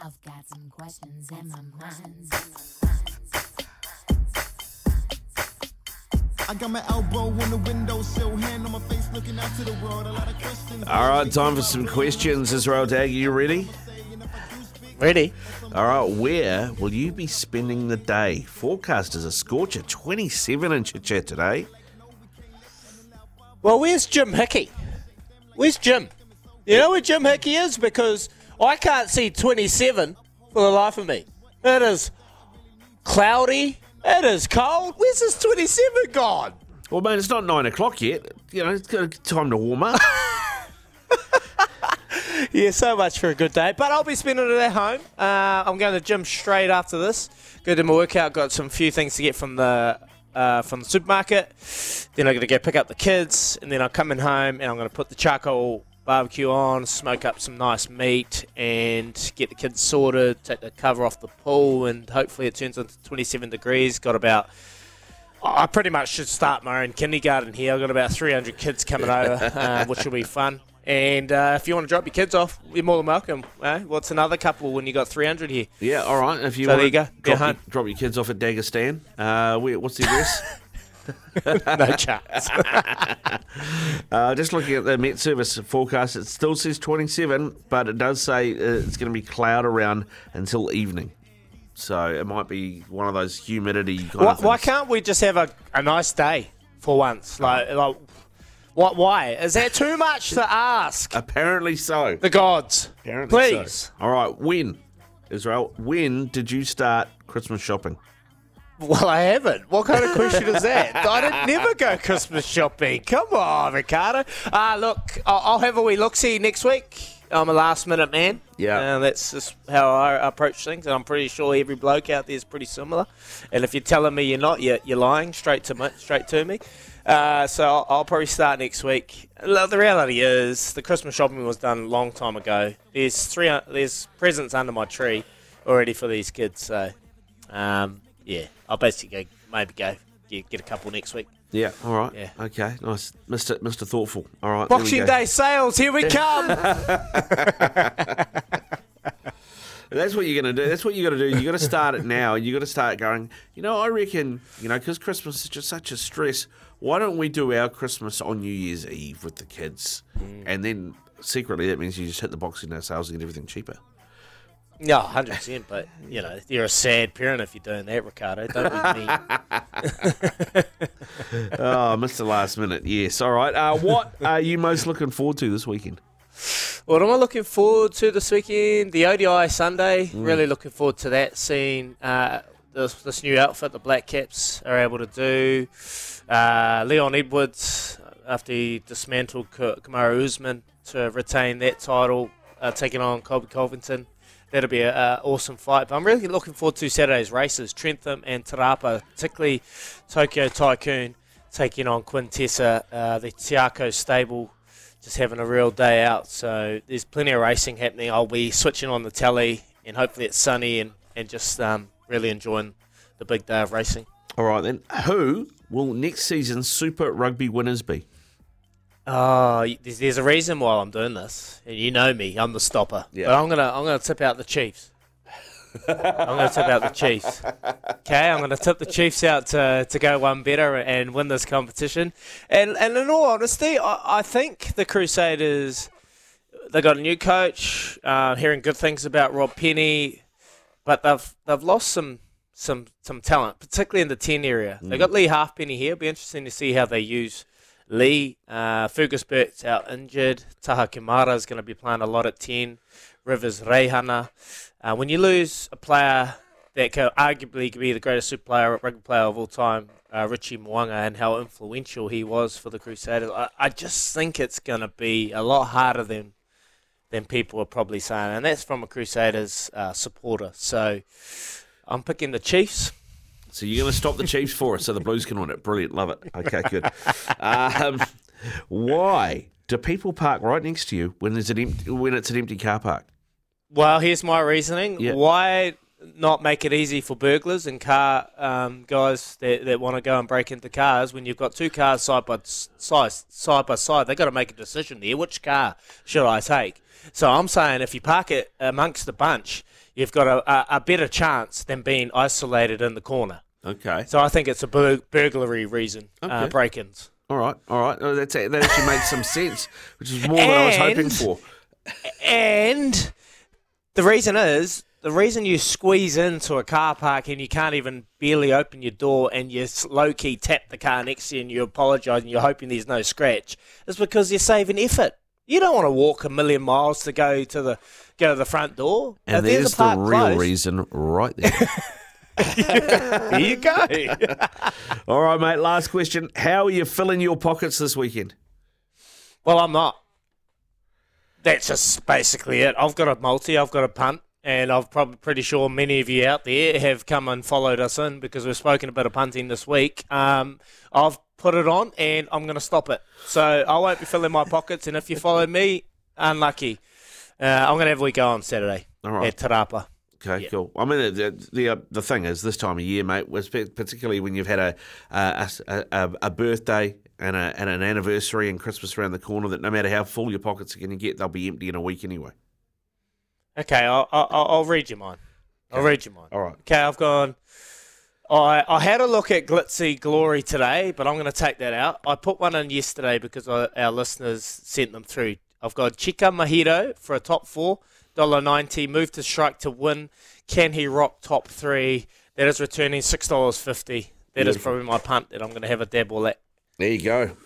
I've got some questions in my mind. I got my elbow on the windowsill, hand on my face, looking out to the world. A lot of questions. All right, time for some questions. Israel Dagg, you ready? Ready? All right, where will you be spending the day? Forecast is a scorcher, 27 in Chit Chat today. Well, where's Jim Hickey? Where's Jim? You know where Jim Hickey is? Because I can't see 27 for the life of me. It is cloudy. It is cold. Where's this 27 gone? Well, man, it's not nine o'clock yet. You know, it's got time to warm up. Yeah, so much for a good day. But I'll be spending it at home. Uh, I'm going to the gym straight after this. Go do my workout. Got some few things to get from the uh, from the supermarket. Then I'm going to go pick up the kids, and then I'm coming home and I'm going to put the charcoal barbecue on, smoke up some nice meat, and get the kids sorted. Take the cover off the pool, and hopefully it turns into 27 degrees. Got about I pretty much should start my own kindergarten here. I've got about 300 kids coming over, uh, which will be fun. And uh, if you want to drop your kids off, you're more than welcome. Eh? What's another couple when you got 300 here? yeah, all right. If you So want you go. to drop, your, drop your kids off at Dagestan, uh, where, what's the address? no chance. uh, just looking at the Met Service forecast, it still says 27, but it does say uh, it's going to be cloud around until evening. So it might be one of those humidity kind why, why can't we just have a, a nice day for once? Like, like what? Why is that too much to ask? Apparently so. The gods, Apparently please. so. All right, when, Israel, when did you start Christmas shopping? Well, I haven't. What kind of question is that? I didn't never go Christmas shopping. Come on, Riccardo. Uh, look, I'll, I'll have a wee look see next week. I'm a last minute man. Yeah. Uh, that's just how I approach things, and I'm pretty sure every bloke out there is pretty similar. And if you're telling me you're not, you're, you're lying straight to me. Straight to me. Uh, so I'll, I'll probably start next week. Look, The reality is, the Christmas shopping was done a long time ago. There's three. There's presents under my tree already for these kids. So, um, yeah, I'll basically go, maybe go get, get a couple next week. Yeah, all right. Yeah. Okay, nice. Mr. Mr. Thoughtful. All right. Boxing. Day sales, here we come. That's what you're going to do. That's what you got to do. You got to start it now. You got to start going. You know, I reckon. You know, because Christmas is just such a stress. Why don't we do our Christmas on New Year's Eve with the kids, mm. and then secretly that means you just hit the Boxing Day sales and get everything cheaper. No, hundred percent. But you know, you're a sad parent if you're doing that, Riccardo. Don't be me. oh, the Last Minute. Yes. All right. Uh, what are you most looking forward to this weekend? What am I looking forward to this weekend? The ODI Sunday. Really looking forward to that. Seeing uh, this, this new outfit the Black Caps are able to do. Uh, Leon Edwards, after he dismantled Kamara Kamaru Usman to retain that title, uh, taking on Colby Covington. That'll be an awesome fight. But I'm really looking forward to Saturday's races. Trentham and Te Rapa, particularly Tokyo Tycoon taking on Quintessa, uh, the Te Akau stable just having a real day out. So there's plenty of racing happening. I'll be switching on the telly, and hopefully it's sunny and and just um, really enjoying the big day of racing. All right then. Who will next season's Super Rugby winners be? Oh, there's, there's a reason why I'm doing this, and you know me, I'm the stopper. Yeah. But I'm gonna I'm gonna tip out the Chiefs. I'm gonna tip out the Chiefs. Okay, I'm gonna tip the Chiefs out to, to go one better and win this competition. And and in all honesty, I, I think the Crusaders they got a new coach. Uh, hearing good things about Rob Penney, but they've they've lost some some some talent, particularly in the ten area. They got Leigh Halfpenny here. It'll be interesting to see how they use Leigh. Uh, Fergus Burke's out injured. Taha Kemara is going to be playing a lot at ten. Rivez Reihana. Uh, when you lose a player that could arguably be the greatest super player, rugby player of all time, uh, Richie Mo'unga, and how influential he was for the Crusaders, I, I just think it's going to be a lot harder than than people are probably saying, and that's from a Crusaders uh, supporter. So I'm picking the Chiefs. So you're going to stop the Chiefs for us so the Blues can win it. Brilliant. Love it. Okay, good. Um, why do people park right next to you when there's an empty, when it's an empty car park? Well, here's my reasoning. Yeah. Why not make it easy for burglars and car um, guys that, that want to go and break into cars when you've got two cars side by side, side by side? They've got to make a decision there. Which car should I take? So I'm saying if you park it amongst the bunch, you've got a, a, a better chance than being isolated in the corner. Okay. So I think it's a bur- burglary reason, uh, break-ins. All right. All right. Oh, that's that actually makes some sense, which is more than I was hoping for. And the reason is the reason you squeeze into a car park and you can't even barely open your door and you low key tap the car next to you and you apologise and you're hoping there's no scratch is because you're saving effort. You don't want to walk a million miles to go to the go to the front door. And If there's there's the park real closed- reason right there. Here you go. All right, mate. Last question. How are you filling your pockets this weekend? well, I'm not. That's just basically it. I've got a multi. I've got a punt. And I'm probably pretty sure many of you out there have come and followed us in because we've spoken about a bit of punting this week. Um, I've put it on and I'm going to stop it. So I won't be filling my pockets. And if you follow me, unlucky. Uh, I'm going to have a week on Saturday All right. at Te Rapa. Okay, Yeah. cool. I mean, the the, uh, the thing is, this time of year, mate, particularly when you've had a a, a, a a birthday and, a, and an anniversary and Christmas around the corner, that no matter how full your pockets are going to get, they'll be empty in a week anyway. Okay, I'll, I'll, I'll read you mine. I'll read you mine. All right. Okay, I've gone. I I had a look at Glitzy Glory today, but I'm going to take that out. I put one in yesterday because I, our listeners sent them through. I've got Chica Mojito for a top four, dollar ninety. Move to strike to win. Can he rock top three? That is returning six dollars fifty. That is probably my punt that I'm going to have a dabble at. There you go.